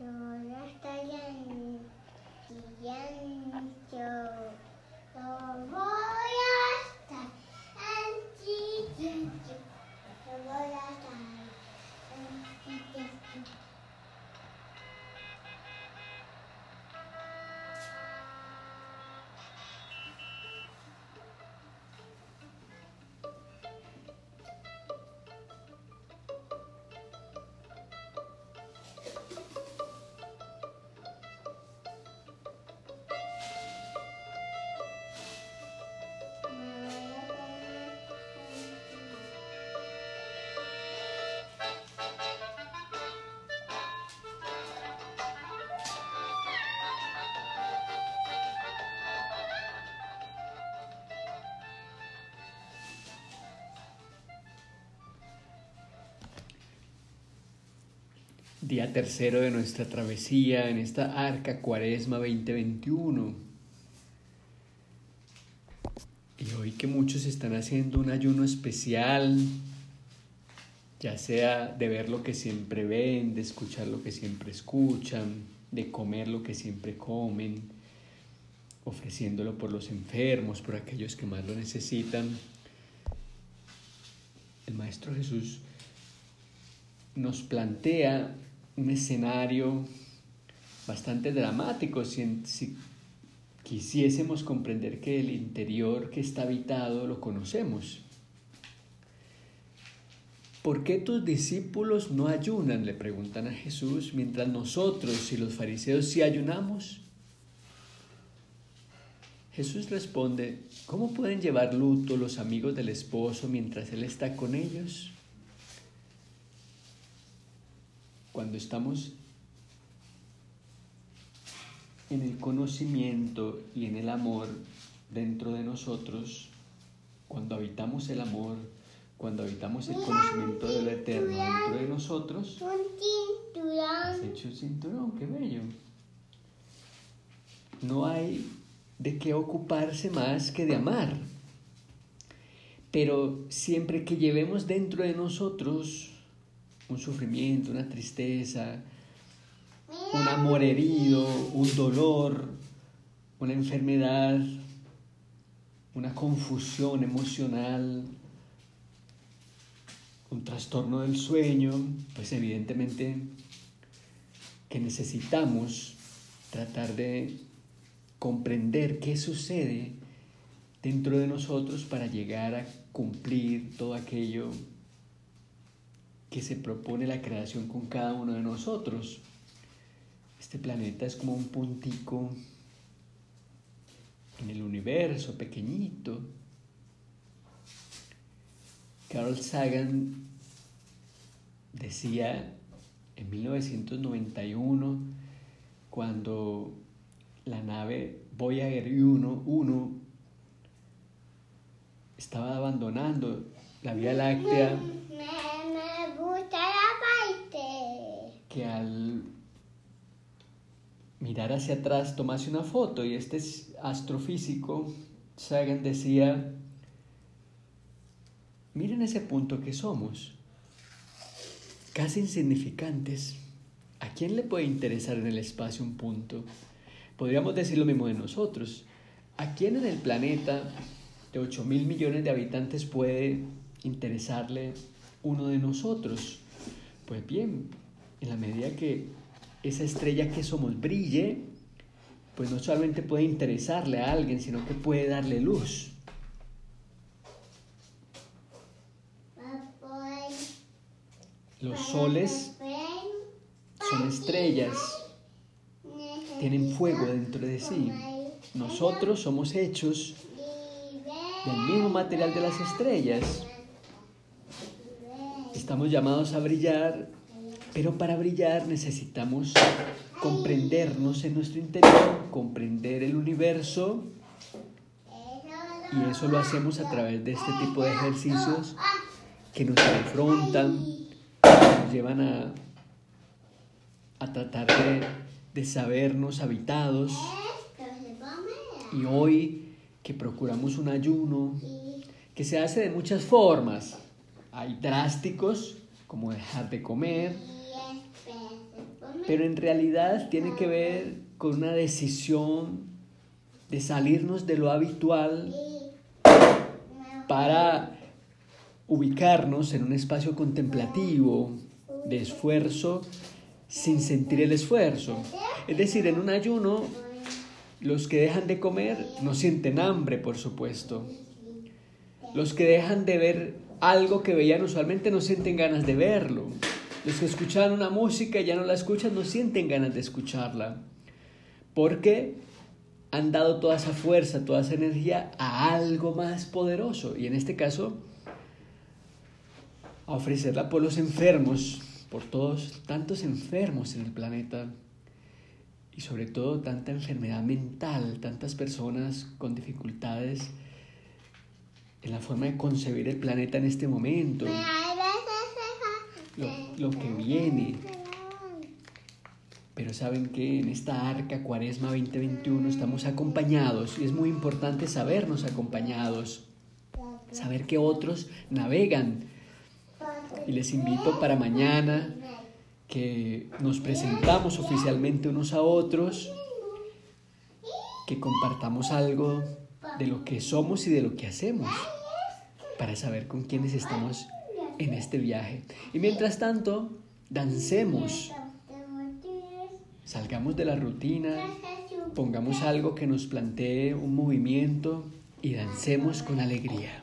forever young here in the sky above the world there are seven eightyeight and four at night eightyeight Día tercero de nuestra travesía en esta arca cuaresma 2021. Y hoy que muchos están haciendo un ayuno especial, ya sea de ver lo que siempre ven, de escuchar lo que siempre escuchan, de comer lo que siempre comen, ofreciéndolo por los enfermos, por aquellos que más lo necesitan. El Maestro Jesús nos plantea un escenario bastante dramático si, si quisiésemos comprender que el interior que está habitado lo conocemos. ¿Por qué tus discípulos no ayunan? Le preguntan a Jesús, mientras nosotros y los fariseos sí ayunamos. Jesús responde, ¿cómo pueden llevar luto los amigos del esposo mientras él está con ellos? Cuando estamos en el conocimiento y en el amor dentro de nosotros, cuando habitamos el amor, cuando habitamos el conocimiento de lo eterno dentro de nosotros, un cinturón. hecho un cinturón, qué bello. No hay de qué ocuparse más que de amar. Pero siempre que llevemos dentro de nosotros un sufrimiento, una tristeza, un amor herido, un dolor, una enfermedad, una confusión emocional, un trastorno del sueño, pues evidentemente que necesitamos tratar de comprender qué sucede dentro de nosotros para llegar a cumplir todo aquello que se propone la creación con cada uno de nosotros. Este planeta es como un puntico en el universo, pequeñito. Carl Sagan decía en 1991, cuando la nave Voyager 1, 1 estaba abandonando la Vía Láctea, que al mirar hacia atrás tomase una foto y este es astrofísico, Sagan decía, miren ese punto que somos, casi insignificantes. ¿A quién le puede interesar en el espacio un punto? Podríamos decir lo mismo de nosotros. ¿A quién en el planeta de 8 mil millones de habitantes puede interesarle uno de nosotros? Pues bien, en la medida que esa estrella que somos brille, pues no solamente puede interesarle a alguien, sino que puede darle luz. Los soles son estrellas, tienen fuego dentro de sí. Nosotros somos hechos del mismo material de las estrellas. Estamos llamados a brillar, pero para brillar necesitamos comprendernos en nuestro interior, comprender el universo, y eso lo hacemos a través de este tipo de ejercicios que nos confrontan, que nos llevan a, a tratar de, de sabernos habitados. Y hoy que procuramos un ayuno, que se hace de muchas formas. Hay drásticos, como dejar de comer, pero en realidad tiene que ver con una decisión de salirnos de lo habitual para ubicarnos en un espacio contemplativo de esfuerzo sin sentir el esfuerzo. Es decir, en un ayuno, los que dejan de comer no sienten hambre, por supuesto. Los que dejan de ver algo que veían usualmente no sienten ganas de verlo. Los que escuchaban una música y ya no la escuchan no sienten ganas de escucharla. Porque han dado toda esa fuerza, toda esa energía a algo más poderoso. Y en este caso, a ofrecerla por los enfermos, por todos, tantos enfermos en el planeta. Y sobre todo tanta enfermedad mental, tantas personas con dificultades en la forma de concebir el planeta en este momento, lo, que viene. Pero saben que en esta arca Cuaresma 2021 estamos acompañados. Y es muy importante sabernos acompañados, saber que otros navegan. Y les invito para mañana que nos presentamos oficialmente unos a otros, que compartamos algo de lo que somos y de lo que hacemos para saber con quiénes estamos en este viaje. Y mientras tanto, dancemos, salgamos de la rutina, pongamos algo que nos plantee un movimiento y dancemos con alegría.